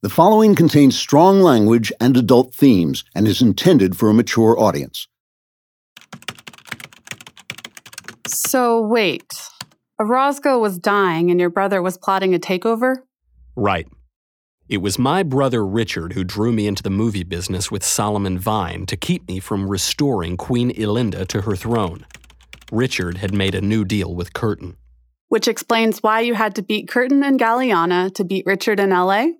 The following contains strong language and adult themes and is intended for a mature audience. So, wait. Orozco was dying and your brother was plotting a takeover? Right. It was my brother Richard who drew me into the movie business with Solomon Vine to keep me from restoring Queen Elinda to her throne. Richard had made a new deal with Curtin. Which explains why you had to beat Curtin and Galiana to beat Richard in LA?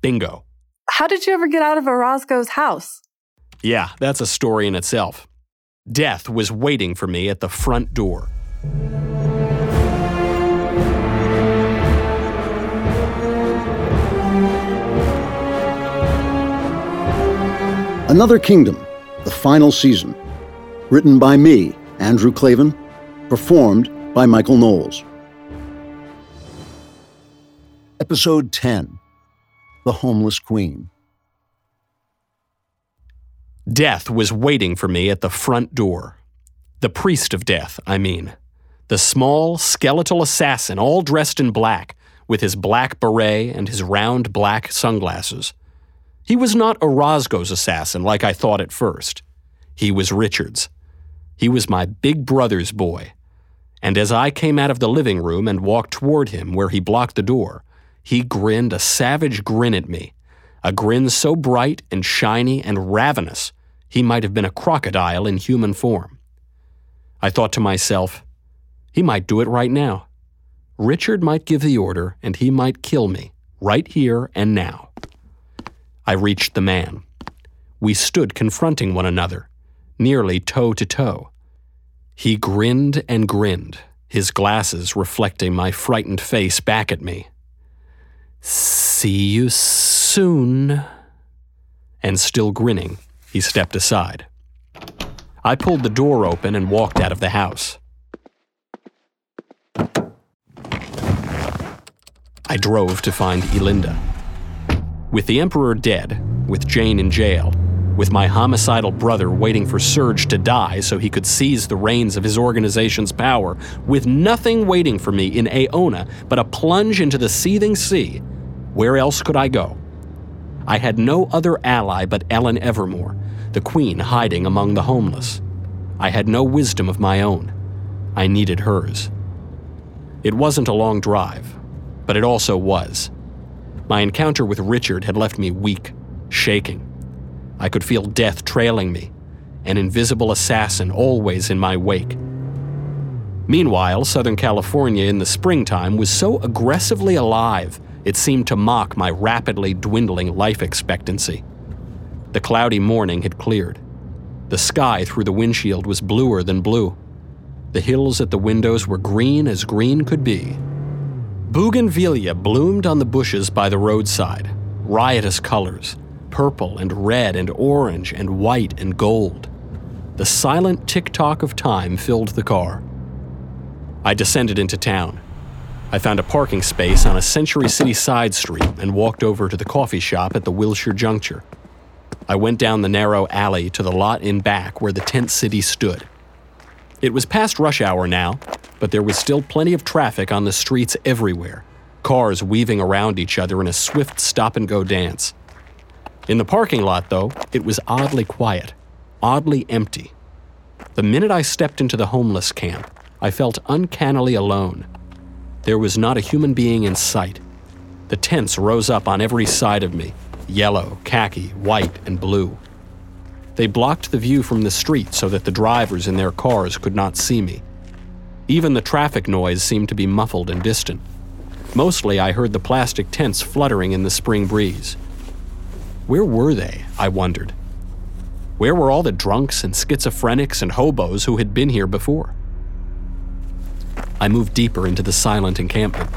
Bingo. How did you ever get out of Orozco's house? Yeah, that's a story in itself. Death was waiting for me at the front door. Another Kingdom, the final season. Written by me, Andrew Klavan. Performed by Michael Knowles. Episode 10 The Homeless Queen. Death was waiting for me at the front door. The priest of death, I mean. The small, skeletal assassin, all dressed in black, with his black beret and his round black sunglasses. He was not Orozco's assassin like I thought at first. He was Richard's. He was my big brother's boy. And as I came out of the living room and walked toward him where he blocked the door, he grinned a savage grin at me, a grin so bright and shiny and ravenous he might have been a crocodile in human form. I thought to myself, he might do it right now. Richard might give the order and he might kill me, right here and now. I reached the man. We stood confronting one another, nearly toe to toe. He grinned and grinned, his glasses reflecting my frightened face back at me. See you soon. And still grinning, he stepped aside. I pulled the door open and walked out of the house. I drove to find Elinda. With the Emperor dead, with Jane in jail, with my homicidal brother waiting for Serge to die so he could seize the reins of his organization's power, with nothing waiting for me in Aona but a plunge into the seething sea, where else could I go? I had no other ally but Ellen Evermore, the queen hiding among the homeless. I had no wisdom of my own. I needed hers. It wasn't a long drive, but it also was. My encounter with Richard had left me weak, shaking. I could feel death trailing me, an invisible assassin always in my wake. Meanwhile, Southern California in the springtime was so aggressively alive it seemed to mock my rapidly dwindling life expectancy. The cloudy morning had cleared. The sky through the windshield was bluer than blue. The hills at the windows were green as green could be. Bougainvillea bloomed on the bushes by the roadside, riotous colors purple and red and orange and white and gold. The silent tick tock of time filled the car. I descended into town. I found a parking space on a Century City side street and walked over to the coffee shop at the Wilshire Juncture. I went down the narrow alley to the lot in back where the tent city stood. It was past rush hour now, but there was still plenty of traffic on the streets everywhere, cars weaving around each other in a swift stop and go dance. In the parking lot, though, it was oddly quiet, oddly empty. The minute I stepped into the homeless camp, I felt uncannily alone. There was not a human being in sight. The tents rose up on every side of me yellow, khaki, white, and blue. They blocked the view from the street so that the drivers in their cars could not see me. Even the traffic noise seemed to be muffled and distant. Mostly, I heard the plastic tents fluttering in the spring breeze. Where were they? I wondered. Where were all the drunks and schizophrenics and hobos who had been here before? I moved deeper into the silent encampment.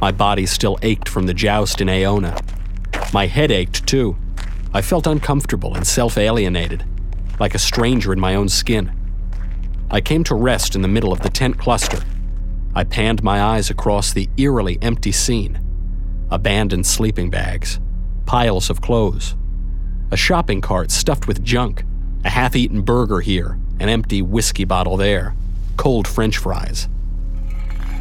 My body still ached from the joust in Aona. My head ached too. I felt uncomfortable and self alienated, like a stranger in my own skin. I came to rest in the middle of the tent cluster. I panned my eyes across the eerily empty scene abandoned sleeping bags, piles of clothes, a shopping cart stuffed with junk, a half eaten burger here, an empty whiskey bottle there, cold french fries.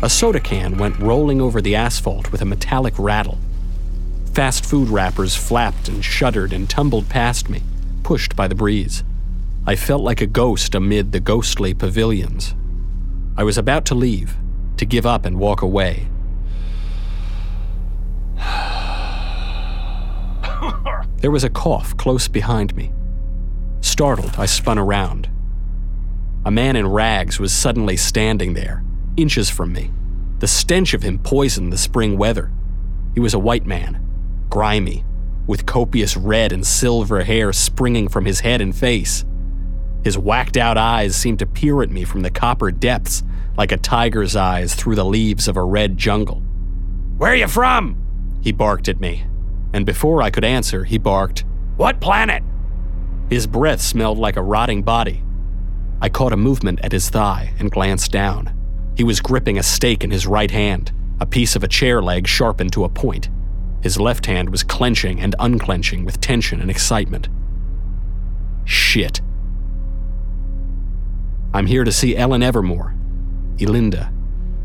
A soda can went rolling over the asphalt with a metallic rattle. Fast food wrappers flapped and shuddered and tumbled past me, pushed by the breeze. I felt like a ghost amid the ghostly pavilions. I was about to leave, to give up and walk away. There was a cough close behind me. Startled, I spun around. A man in rags was suddenly standing there, inches from me. The stench of him poisoned the spring weather. He was a white man, grimy, with copious red and silver hair springing from his head and face. His whacked out eyes seemed to peer at me from the copper depths like a tiger's eyes through the leaves of a red jungle. Where are you from? He barked at me, and before I could answer, he barked, What planet? His breath smelled like a rotting body. I caught a movement at his thigh and glanced down. He was gripping a stake in his right hand, a piece of a chair leg sharpened to a point. His left hand was clenching and unclenching with tension and excitement. Shit. I'm here to see Ellen Evermore. Elinda.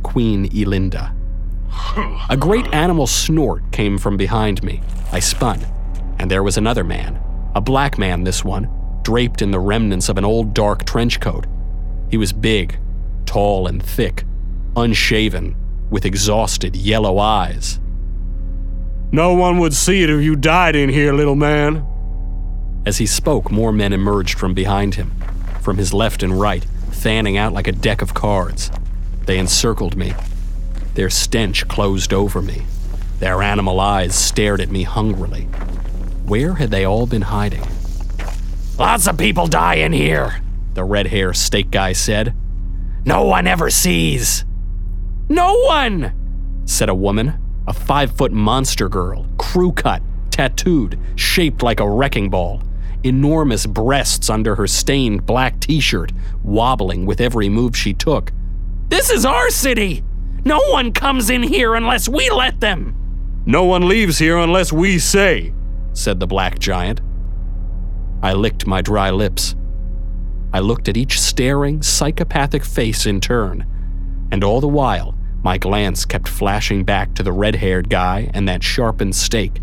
Queen Elinda. A great animal snort came from behind me. I spun, and there was another man, a black man this one, draped in the remnants of an old dark trench coat. He was big, tall, and thick, unshaven, with exhausted yellow eyes. No one would see it if you died in here, little man. As he spoke, more men emerged from behind him, from his left and right, fanning out like a deck of cards. They encircled me, their stench closed over me. Their animal eyes stared at me hungrily. Where had they all been hiding? Lots of people die in here, the red hair stake guy said. No one ever sees. No one, said a woman, a five foot monster girl, crew cut, tattooed, shaped like a wrecking ball, enormous breasts under her stained black t shirt, wobbling with every move she took. This is our city! No one comes in here unless we let them. No one leaves here unless we say, said the black giant. I licked my dry lips. I looked at each staring, psychopathic face in turn, and all the while, my glance kept flashing back to the red haired guy and that sharpened stake,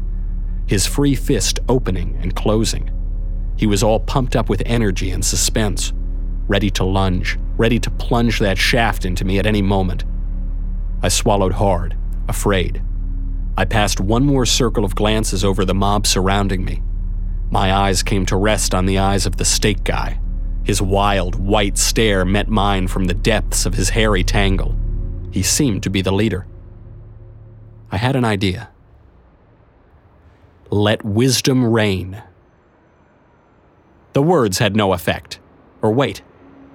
his free fist opening and closing. He was all pumped up with energy and suspense, ready to lunge, ready to plunge that shaft into me at any moment. I swallowed hard, afraid. I passed one more circle of glances over the mob surrounding me. My eyes came to rest on the eyes of the stake guy. His wild, white stare met mine from the depths of his hairy tangle. He seemed to be the leader. I had an idea. Let wisdom reign. The words had no effect. Or wait,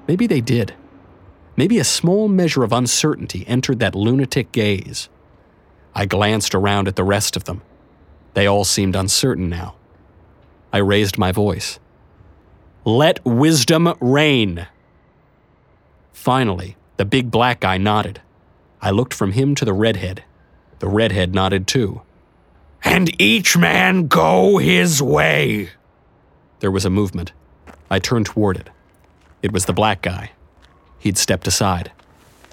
maybe they did. Maybe a small measure of uncertainty entered that lunatic gaze. I glanced around at the rest of them. They all seemed uncertain now. I raised my voice. Let wisdom reign. Finally, the big black guy nodded. I looked from him to the redhead. The redhead nodded too. And each man go his way. There was a movement. I turned toward it. It was the black guy. He'd stepped aside.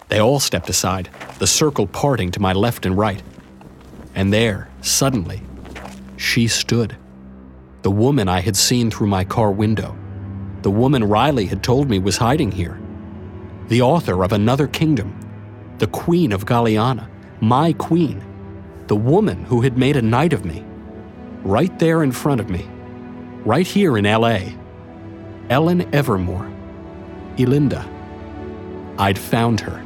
They all stepped aside, the circle parting to my left and right. And there, suddenly, she stood. The woman I had seen through my car window. The woman Riley had told me was hiding here. The author of Another Kingdom. The Queen of Galiana. My queen. The woman who had made a knight of me. Right there in front of me. Right here in LA. Ellen Evermore. Elinda. I'd found her.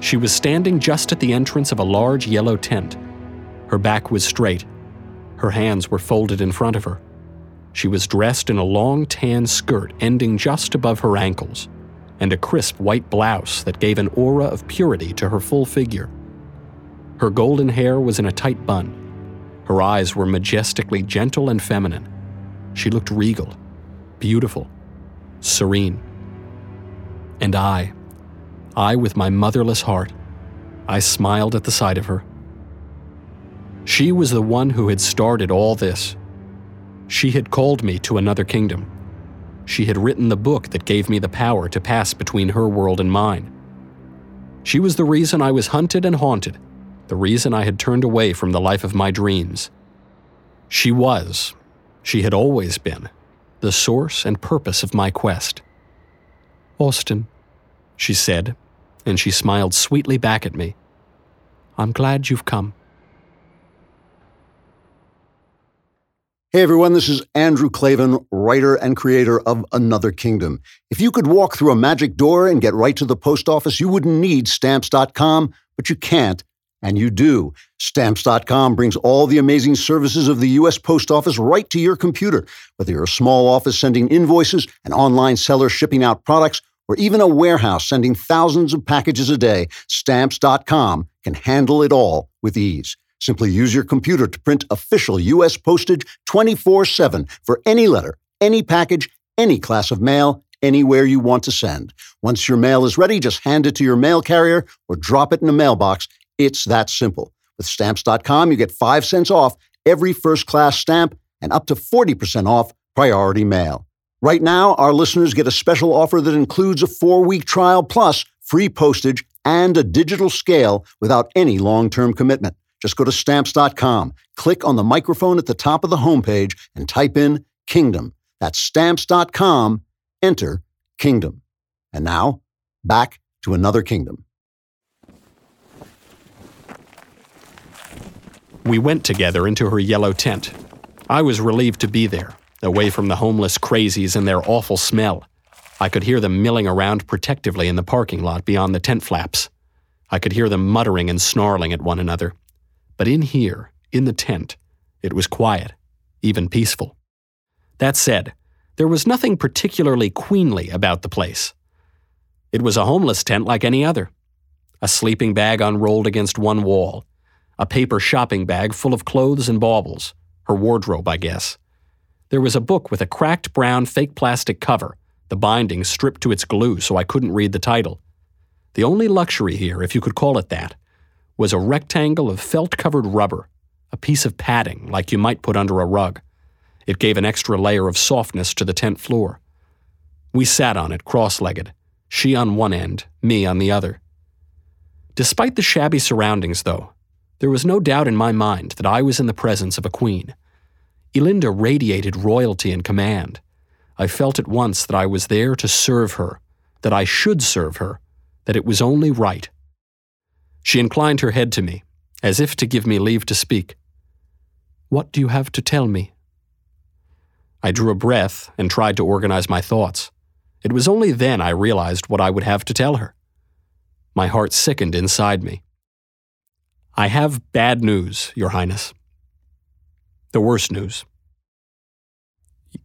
She was standing just at the entrance of a large yellow tent. Her back was straight. Her hands were folded in front of her. She was dressed in a long tan skirt ending just above her ankles, and a crisp white blouse that gave an aura of purity to her full figure. Her golden hair was in a tight bun. Her eyes were majestically gentle and feminine. She looked regal, beautiful, serene. And I, I with my motherless heart, I smiled at the sight of her. She was the one who had started all this. She had called me to another kingdom. She had written the book that gave me the power to pass between her world and mine. She was the reason I was hunted and haunted, the reason I had turned away from the life of my dreams. She was, she had always been, the source and purpose of my quest. Austin, she said, and she smiled sweetly back at me. I'm glad you've come. Hey everyone, this is Andrew Klavan, writer and creator of Another Kingdom. If you could walk through a magic door and get right to the post office, you wouldn't need stamps.com, but you can't, and you do. Stamps.com brings all the amazing services of the U.S. Post Office right to your computer. Whether you're a small office sending invoices, an online seller shipping out products, or even a warehouse sending thousands of packages a day, Stamps.com can handle it all with ease. Simply use your computer to print official U.S. postage 24 7 for any letter, any package, any class of mail, anywhere you want to send. Once your mail is ready, just hand it to your mail carrier or drop it in a mailbox. It's that simple. With Stamps.com, you get 5 cents off every first class stamp and up to 40% off priority mail. Right now, our listeners get a special offer that includes a four week trial plus free postage and a digital scale without any long term commitment. Just go to stamps.com, click on the microphone at the top of the homepage, and type in Kingdom. That's stamps.com, enter Kingdom. And now, back to another kingdom. We went together into her yellow tent. I was relieved to be there, away from the homeless crazies and their awful smell. I could hear them milling around protectively in the parking lot beyond the tent flaps. I could hear them muttering and snarling at one another. But in here, in the tent, it was quiet, even peaceful. That said, there was nothing particularly queenly about the place. It was a homeless tent like any other. A sleeping bag unrolled against one wall, a paper shopping bag full of clothes and baubles, her wardrobe, I guess. There was a book with a cracked brown fake plastic cover, the binding stripped to its glue so I couldn't read the title. The only luxury here, if you could call it that, was a rectangle of felt covered rubber, a piece of padding like you might put under a rug. It gave an extra layer of softness to the tent floor. We sat on it cross legged, she on one end, me on the other. Despite the shabby surroundings, though, there was no doubt in my mind that I was in the presence of a queen. Elinda radiated royalty and command. I felt at once that I was there to serve her, that I should serve her, that it was only right. She inclined her head to me, as if to give me leave to speak. What do you have to tell me? I drew a breath and tried to organize my thoughts. It was only then I realized what I would have to tell her. My heart sickened inside me. I have bad news, Your Highness. The worst news.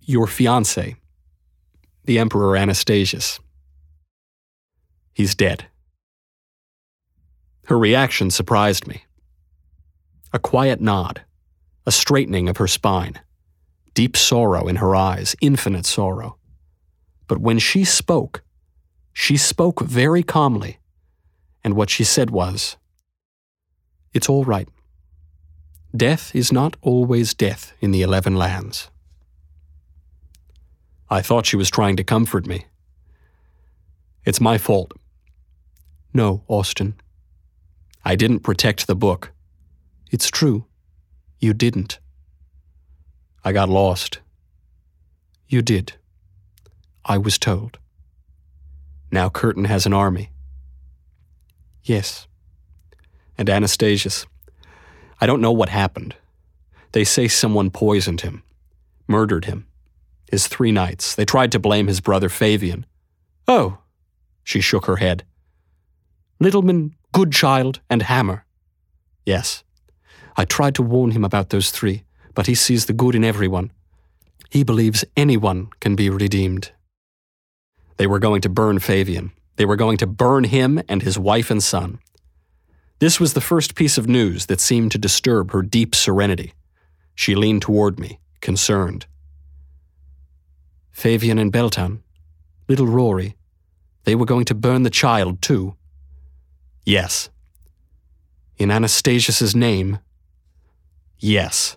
Your fiance, the Emperor Anastasius. He's dead. Her reaction surprised me. A quiet nod, a straightening of her spine, deep sorrow in her eyes, infinite sorrow. But when she spoke, she spoke very calmly, and what she said was, It's all right. Death is not always death in the Eleven Lands. I thought she was trying to comfort me. It's my fault. No, Austin, I didn't protect the book. It's true. You didn't. I got lost. You did. I was told. Now Curtin has an army. Yes. And Anastasius. I don't know what happened. They say someone poisoned him, murdered him. His three knights. They tried to blame his brother Fabian. Oh, she shook her head. Littleman Goodchild, and Hammer. Yes, I tried to warn him about those three, but he sees the good in everyone. He believes anyone can be redeemed. They were going to burn Fabian. They were going to burn him and his wife and son. This was the first piece of news that seemed to disturb her deep serenity. She leaned toward me, concerned. Fabian and Beltan, little Rory, they were going to burn the child, too. Yes. In Anastasius's name? Yes.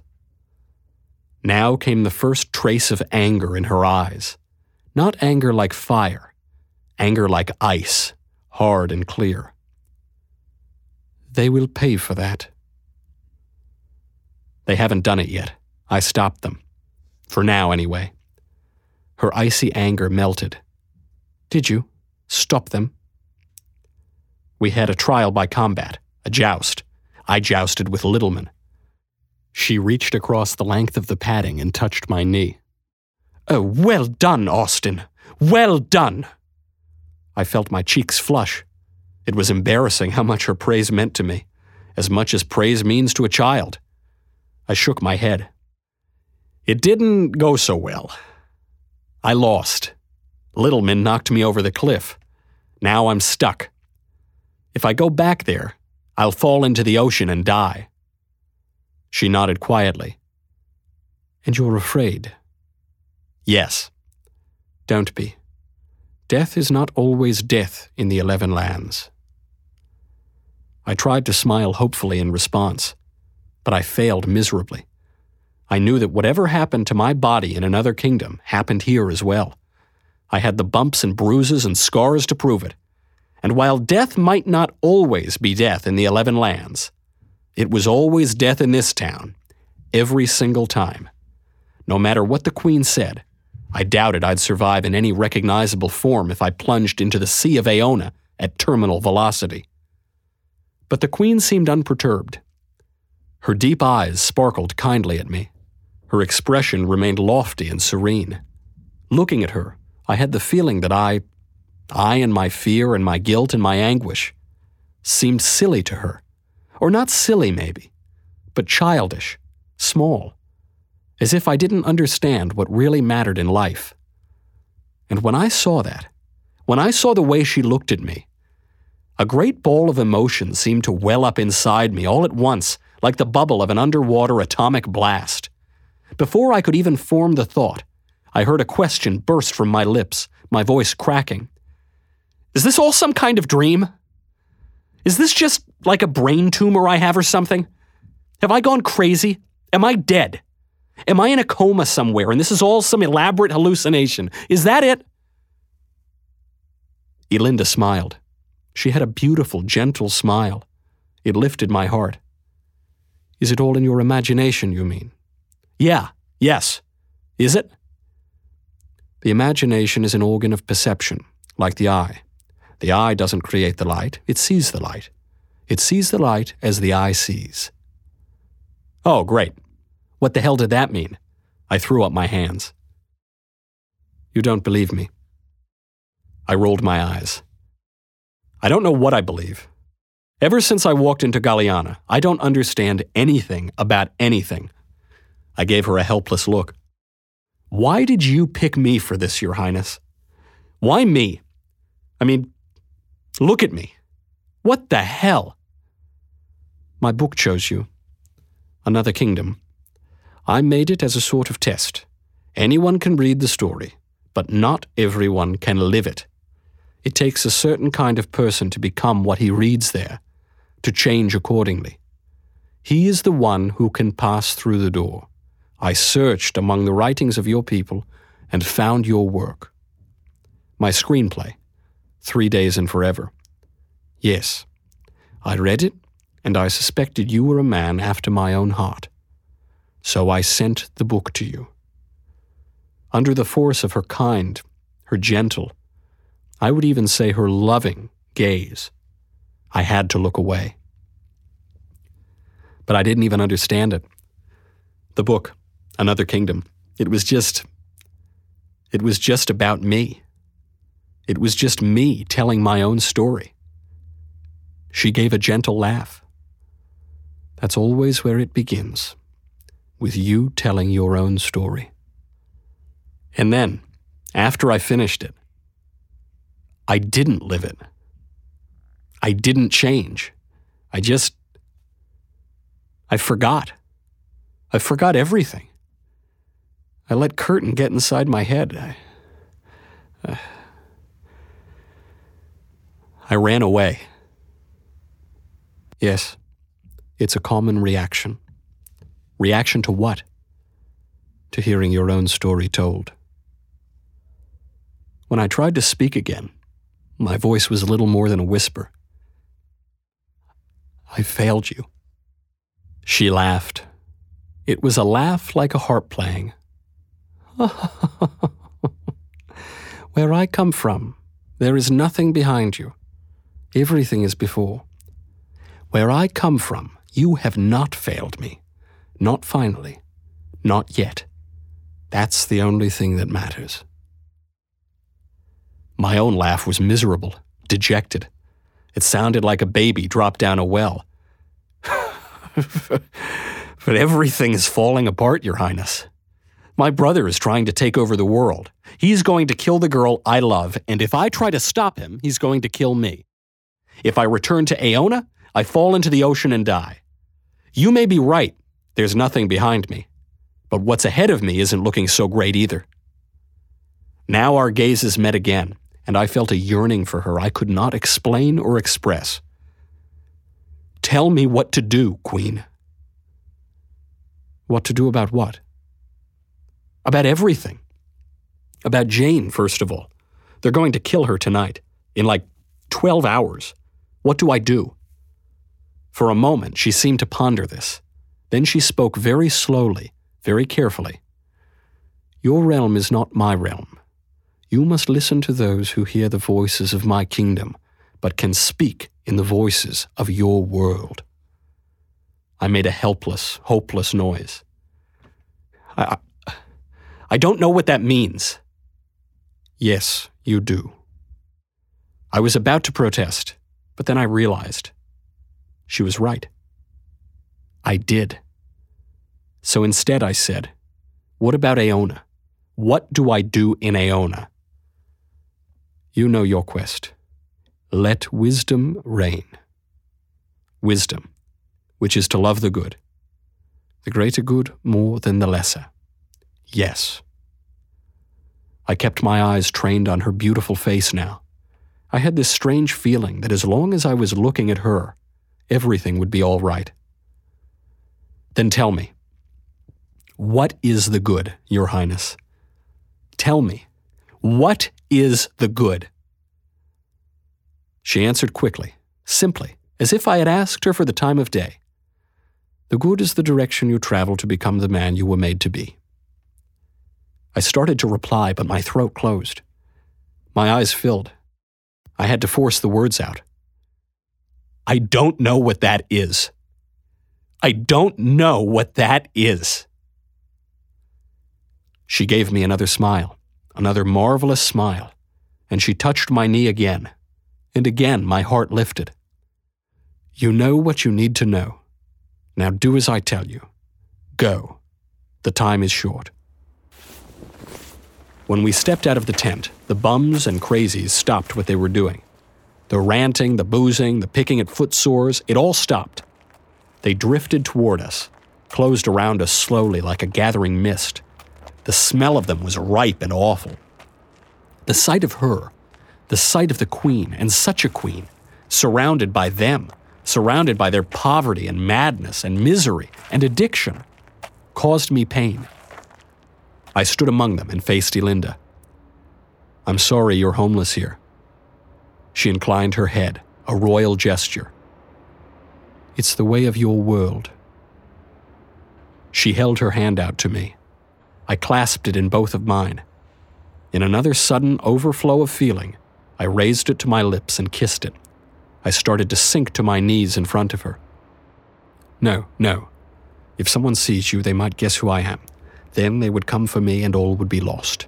Now came the first trace of anger in her eyes. Not anger like fire, anger like ice, hard and clear. They will pay for that. They haven't done it yet. I stopped them. For now, anyway. Her icy anger melted. Did you? Stop them? We had a trial by combat, a joust. I jousted with Littleman. She reached across the length of the padding and touched my knee. Oh, well done, Austin! Well done! I felt my cheeks flush. It was embarrassing how much her praise meant to me, as much as praise means to a child. I shook my head. It didn't go so well. I lost. Littleman knocked me over the cliff. Now I'm stuck. If I go back there, I'll fall into the ocean and die. She nodded quietly. And you're afraid? Yes. Don't be. Death is not always death in the Eleven Lands. I tried to smile hopefully in response, but I failed miserably. I knew that whatever happened to my body in another kingdom happened here as well. I had the bumps and bruises and scars to prove it. And while death might not always be death in the Eleven Lands, it was always death in this town, every single time. No matter what the Queen said, I doubted I'd survive in any recognizable form if I plunged into the Sea of Aona at terminal velocity. But the Queen seemed unperturbed. Her deep eyes sparkled kindly at me. Her expression remained lofty and serene. Looking at her, I had the feeling that I, I and my fear and my guilt and my anguish, seemed silly to her. Or not silly, maybe, but childish, small as if I didn't understand what really mattered in life. And when I saw that, when I saw the way she looked at me, a great ball of emotion seemed to well up inside me all at once, like the bubble of an underwater atomic blast. Before I could even form the thought, I heard a question burst from my lips, my voice cracking. Is this all some kind of dream? Is this just like a brain tumor I have or something? Have I gone crazy? Am I dead? Am I in a coma somewhere and this is all some elaborate hallucination? Is that it? Elinda smiled. She had a beautiful, gentle smile. It lifted my heart. Is it all in your imagination, you mean? Yeah, yes. Is it? The imagination is an organ of perception, like the eye. The eye doesn't create the light, it sees the light. It sees the light as the eye sees. Oh, great. What the hell did that mean? I threw up my hands. You don't believe me. I rolled my eyes. I don't know what I believe. Ever since I walked into Galiana, I don't understand anything about anything. I gave her a helpless look. Why did you pick me for this, Your Highness? Why me? I mean, look at me. What the hell? My book chose you. Another kingdom. I made it as a sort of test. Anyone can read the story, but not everyone can live it. It takes a certain kind of person to become what he reads there, to change accordingly. He is the one who can pass through the door. I searched among the writings of your people and found your work. My screenplay, Three Days and Forever. Yes, I read it, and I suspected you were a man after my own heart. So I sent the book to you. Under the force of her kind, her gentle, I would even say her loving gaze, I had to look away. But I didn't even understand it. The book, Another Kingdom, it was just. It was just about me. It was just me telling my own story. She gave a gentle laugh. That's always where it begins with you telling your own story. And then, after I finished it, I didn't live it. I didn't change. I just. I forgot. I forgot everything. I let Curtin get inside my head. I, uh, I ran away. Yes, it's a common reaction. Reaction to what? To hearing your own story told. When I tried to speak again, my voice was little more than a whisper. I failed you. She laughed. It was a laugh like a harp playing. Where I come from, there is nothing behind you. Everything is before. Where I come from, you have not failed me. Not finally. Not yet. That's the only thing that matters. My own laugh was miserable, dejected. It sounded like a baby dropped down a well. but everything is falling apart, Your Highness. My brother is trying to take over the world. He's going to kill the girl I love, and if I try to stop him, he's going to kill me. If I return to Aona, I fall into the ocean and die. You may be right, there's nothing behind me. But what's ahead of me isn't looking so great either. Now our gazes met again, and I felt a yearning for her I could not explain or express. Tell me what to do, Queen. What to do about what? About everything. About Jane, first of all. They're going to kill her tonight, in like 12 hours. What do I do? For a moment, she seemed to ponder this. Then she spoke very slowly, very carefully. Your realm is not my realm. You must listen to those who hear the voices of my kingdom, but can speak in the voices of your world. I made a helpless, hopeless noise. I, I don't know what that means. Yes, you do. I was about to protest, but then I realized she was right. I did. So instead, I said, What about Aona? What do I do in Aona? You know your quest. Let wisdom reign. Wisdom, which is to love the good, the greater good more than the lesser. Yes. I kept my eyes trained on her beautiful face now. I had this strange feeling that as long as I was looking at her, everything would be all right. Then tell me, what is the good, Your Highness? Tell me, what is the good? She answered quickly, simply, as if I had asked her for the time of day. The good is the direction you travel to become the man you were made to be. I started to reply, but my throat closed. My eyes filled. I had to force the words out. I don't know what that is. I don't know what that is. She gave me another smile, another marvelous smile, and she touched my knee again, and again my heart lifted. You know what you need to know. Now do as I tell you. Go. The time is short. When we stepped out of the tent, the bums and crazies stopped what they were doing. The ranting, the boozing, the picking at foot sores, it all stopped. They drifted toward us, closed around us slowly like a gathering mist. The smell of them was ripe and awful. The sight of her, the sight of the queen, and such a queen, surrounded by them, surrounded by their poverty and madness and misery and addiction, caused me pain. I stood among them and faced Elinda. I'm sorry you're homeless here. She inclined her head, a royal gesture. It's the way of your world. She held her hand out to me. I clasped it in both of mine. In another sudden overflow of feeling, I raised it to my lips and kissed it. I started to sink to my knees in front of her. No, no. If someone sees you, they might guess who I am. Then they would come for me and all would be lost.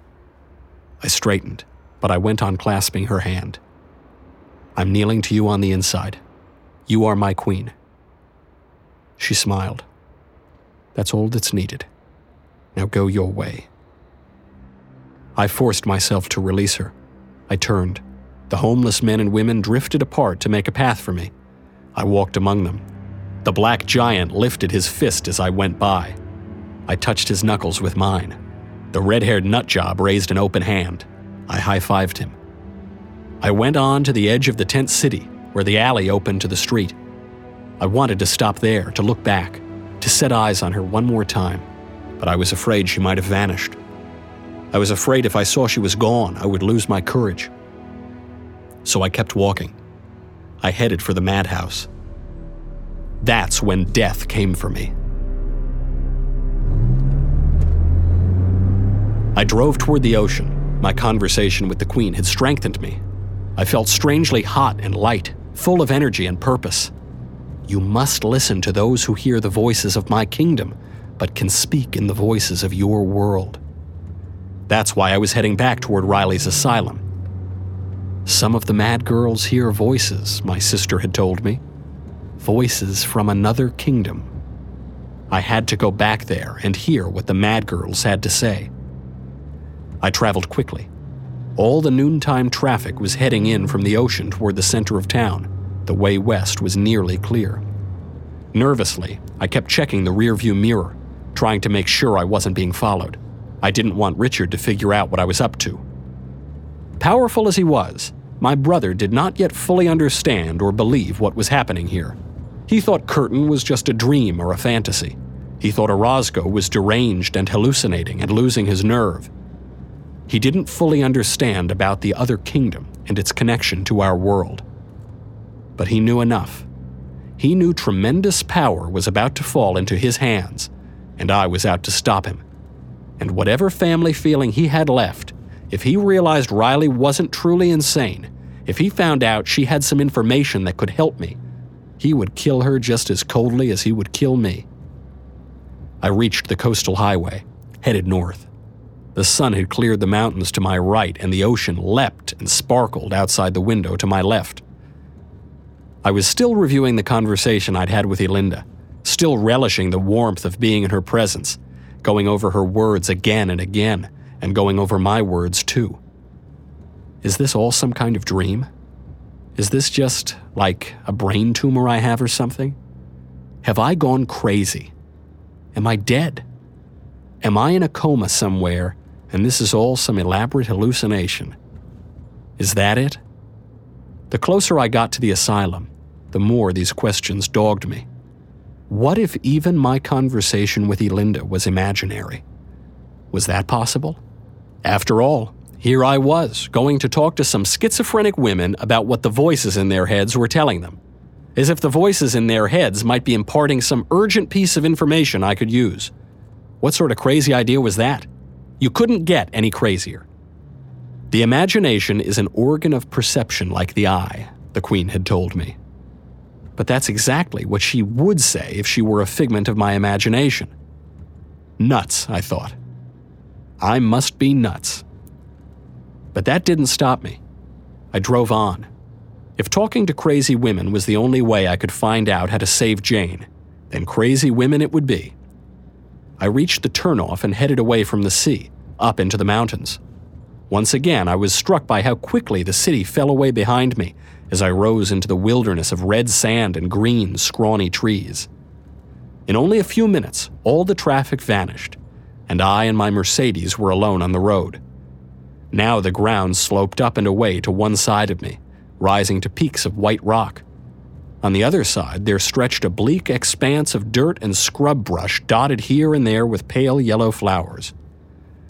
I straightened, but I went on clasping her hand. I'm kneeling to you on the inside. You are my queen. She smiled. That's all that's needed. Now go your way. I forced myself to release her. I turned. The homeless men and women drifted apart to make a path for me. I walked among them. The black giant lifted his fist as I went by. I touched his knuckles with mine. The red haired nutjob raised an open hand. I high fived him. I went on to the edge of the tent city, where the alley opened to the street. I wanted to stop there, to look back, to set eyes on her one more time, but I was afraid she might have vanished. I was afraid if I saw she was gone, I would lose my courage. So I kept walking. I headed for the madhouse. That's when death came for me. I drove toward the ocean. My conversation with the Queen had strengthened me. I felt strangely hot and light, full of energy and purpose. You must listen to those who hear the voices of my kingdom, but can speak in the voices of your world. That's why I was heading back toward Riley's asylum. Some of the mad girls hear voices, my sister had told me. Voices from another kingdom. I had to go back there and hear what the mad girls had to say. I traveled quickly. All the noontime traffic was heading in from the ocean toward the center of town. The way west was nearly clear. Nervously, I kept checking the rearview mirror, trying to make sure I wasn't being followed. I didn't want Richard to figure out what I was up to. Powerful as he was, my brother did not yet fully understand or believe what was happening here. He thought Curtin was just a dream or a fantasy. He thought Orozco was deranged and hallucinating and losing his nerve. He didn't fully understand about the other kingdom and its connection to our world but he knew enough. He knew tremendous power was about to fall into his hands, and I was out to stop him. And whatever family feeling he had left, if he realized Riley wasn't truly insane, if he found out she had some information that could help me, he would kill her just as coldly as he would kill me. I reached the coastal highway, headed north. The sun had cleared the mountains to my right, and the ocean leapt and sparkled outside the window to my left. I was still reviewing the conversation I'd had with Elinda, still relishing the warmth of being in her presence, going over her words again and again, and going over my words too. Is this all some kind of dream? Is this just like a brain tumor I have or something? Have I gone crazy? Am I dead? Am I in a coma somewhere and this is all some elaborate hallucination? Is that it? The closer I got to the asylum, the more these questions dogged me. What if even my conversation with Elinda was imaginary? Was that possible? After all, here I was, going to talk to some schizophrenic women about what the voices in their heads were telling them. As if the voices in their heads might be imparting some urgent piece of information I could use. What sort of crazy idea was that? You couldn't get any crazier. The imagination is an organ of perception like the eye, the Queen had told me. But that's exactly what she would say if she were a figment of my imagination. Nuts, I thought. I must be nuts. But that didn't stop me. I drove on. If talking to crazy women was the only way I could find out how to save Jane, then crazy women it would be. I reached the turnoff and headed away from the sea, up into the mountains. Once again, I was struck by how quickly the city fell away behind me as I rose into the wilderness of red sand and green, scrawny trees. In only a few minutes, all the traffic vanished, and I and my Mercedes were alone on the road. Now the ground sloped up and away to one side of me, rising to peaks of white rock. On the other side, there stretched a bleak expanse of dirt and scrub brush dotted here and there with pale yellow flowers.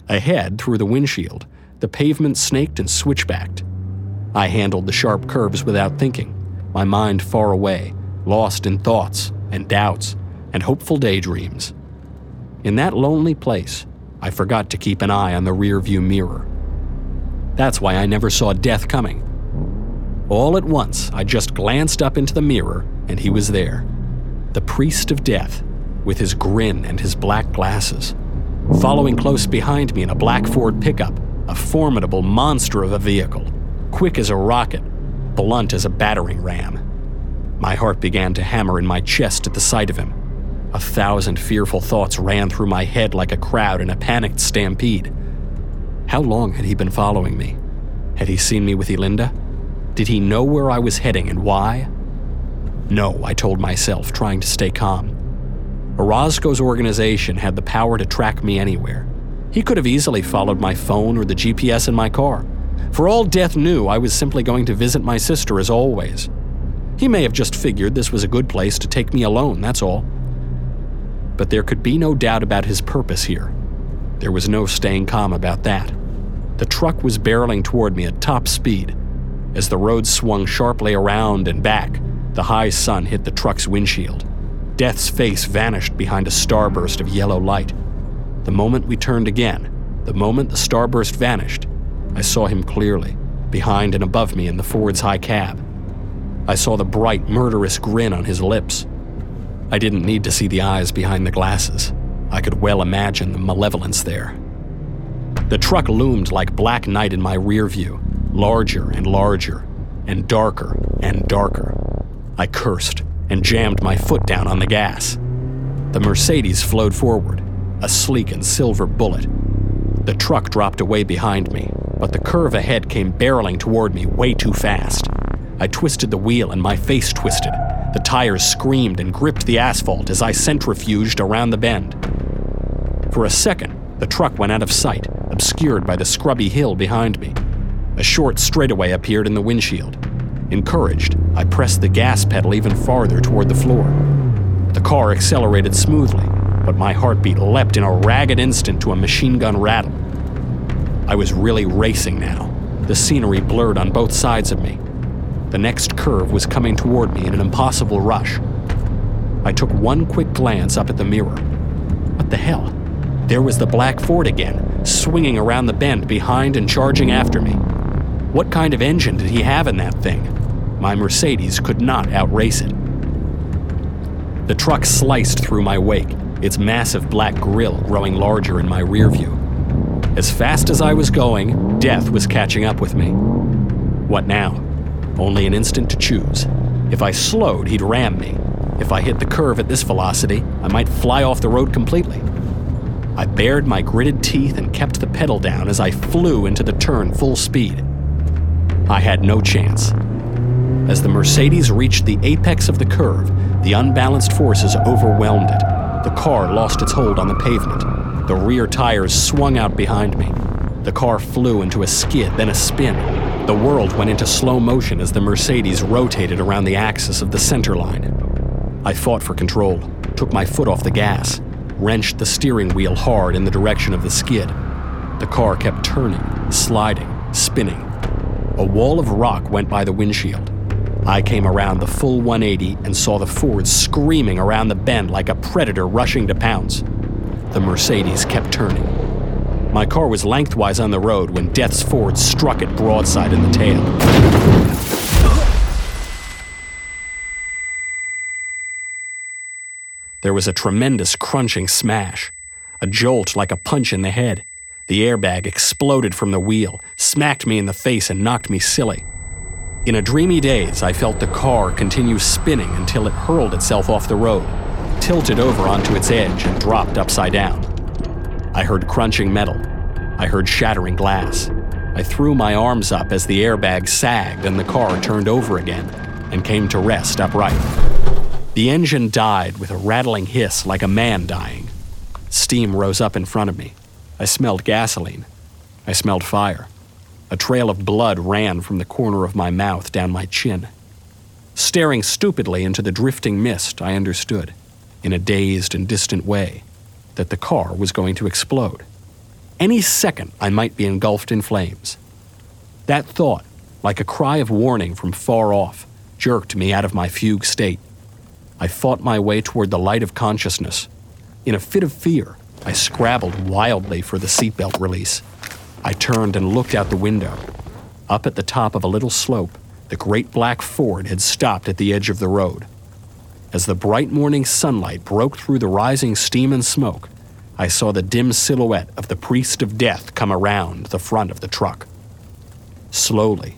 Ahead, through the windshield, the pavement snaked and switchbacked, I handled the sharp curves without thinking, my mind far away, lost in thoughts and doubts and hopeful daydreams. In that lonely place, I forgot to keep an eye on the rearview mirror. That's why I never saw death coming. All at once, I just glanced up into the mirror, and he was there. The priest of death, with his grin and his black glasses. Following close behind me in a black Ford pickup, a formidable monster of a vehicle quick as a rocket, blunt as a battering ram. My heart began to hammer in my chest at the sight of him. A thousand fearful thoughts ran through my head like a crowd in a panicked stampede. How long had he been following me? Had he seen me with Elinda? Did he know where I was heading and why? No, I told myself, trying to stay calm. Orozco's organization had the power to track me anywhere. He could have easily followed my phone or the GPS in my car. For all Death knew, I was simply going to visit my sister as always. He may have just figured this was a good place to take me alone, that's all. But there could be no doubt about his purpose here. There was no staying calm about that. The truck was barreling toward me at top speed. As the road swung sharply around and back, the high sun hit the truck's windshield. Death's face vanished behind a starburst of yellow light. The moment we turned again, the moment the starburst vanished, I saw him clearly, behind and above me in the Ford's high cab. I saw the bright, murderous grin on his lips. I didn't need to see the eyes behind the glasses. I could well imagine the malevolence there. The truck loomed like black night in my rear view, larger and larger, and darker and darker. I cursed and jammed my foot down on the gas. The Mercedes flowed forward, a sleek and silver bullet. The truck dropped away behind me, but the curve ahead came barreling toward me way too fast. I twisted the wheel and my face twisted. The tires screamed and gripped the asphalt as I centrifuged around the bend. For a second, the truck went out of sight, obscured by the scrubby hill behind me. A short straightaway appeared in the windshield. Encouraged, I pressed the gas pedal even farther toward the floor. The car accelerated smoothly, but my heartbeat leapt in a ragged instant to a machine gun rattle. I was really racing now, the scenery blurred on both sides of me. The next curve was coming toward me in an impossible rush. I took one quick glance up at the mirror. What the hell? There was the black Ford again, swinging around the bend behind and charging after me. What kind of engine did he have in that thing? My Mercedes could not outrace it. The truck sliced through my wake, its massive black grille growing larger in my rear view. As fast as I was going, death was catching up with me. What now? Only an instant to choose. If I slowed, he'd ram me. If I hit the curve at this velocity, I might fly off the road completely. I bared my gritted teeth and kept the pedal down as I flew into the turn full speed. I had no chance. As the Mercedes reached the apex of the curve, the unbalanced forces overwhelmed it. The car lost its hold on the pavement. The rear tires swung out behind me. The car flew into a skid, then a spin. The world went into slow motion as the Mercedes rotated around the axis of the center line. I fought for control, took my foot off the gas, wrenched the steering wheel hard in the direction of the skid. The car kept turning, sliding, spinning. A wall of rock went by the windshield. I came around the full 180 and saw the Ford screaming around the bend like a predator rushing to pounce. The Mercedes kept turning. My car was lengthwise on the road when Death's Ford struck it broadside in the tail. There was a tremendous crunching smash, a jolt like a punch in the head. The airbag exploded from the wheel, smacked me in the face, and knocked me silly. In a dreamy daze, I felt the car continue spinning until it hurled itself off the road, tilted over onto its edge, and dropped upside down. I heard crunching metal. I heard shattering glass. I threw my arms up as the airbag sagged and the car turned over again and came to rest upright. The engine died with a rattling hiss like a man dying. Steam rose up in front of me. I smelled gasoline. I smelled fire. A trail of blood ran from the corner of my mouth down my chin. Staring stupidly into the drifting mist, I understood, in a dazed and distant way, that the car was going to explode. Any second, I might be engulfed in flames. That thought, like a cry of warning from far off, jerked me out of my fugue state. I fought my way toward the light of consciousness. In a fit of fear, I scrabbled wildly for the seatbelt release. I turned and looked out the window. Up at the top of a little slope, the great black Ford had stopped at the edge of the road. As the bright morning sunlight broke through the rising steam and smoke, I saw the dim silhouette of the priest of death come around the front of the truck. Slowly,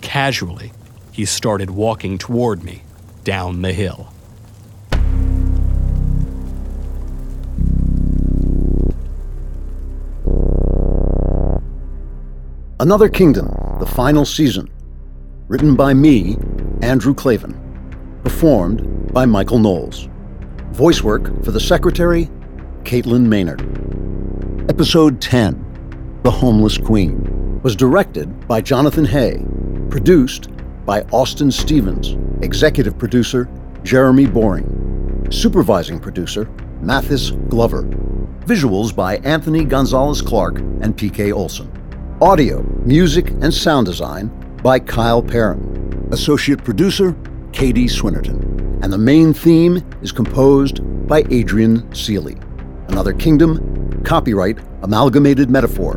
casually, he started walking toward me down the hill. Another Kingdom, the final season. Written by me, Andrew Klavan. Performed by Michael Knowles. Voice work for the Secretary, Caitlin Maynard. Episode 10, The Homeless Queen, was directed by Jonathan Hay. Produced by Austin Stevens. Executive producer, Jeremy Boring. Supervising producer, Mathis Glover. Visuals by Anthony Gonzalez Clark and PK Olson. Audio, music, and sound design by Kyle Perrin. Associate producer, Katie Swinnerton. and the main theme is composed by Adrian Seeley. Another Kingdom, copyright Amalgamated Metaphor.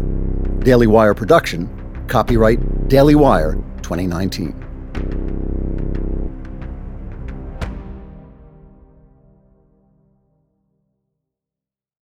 Daily Wire production, copyright Daily Wire 2019.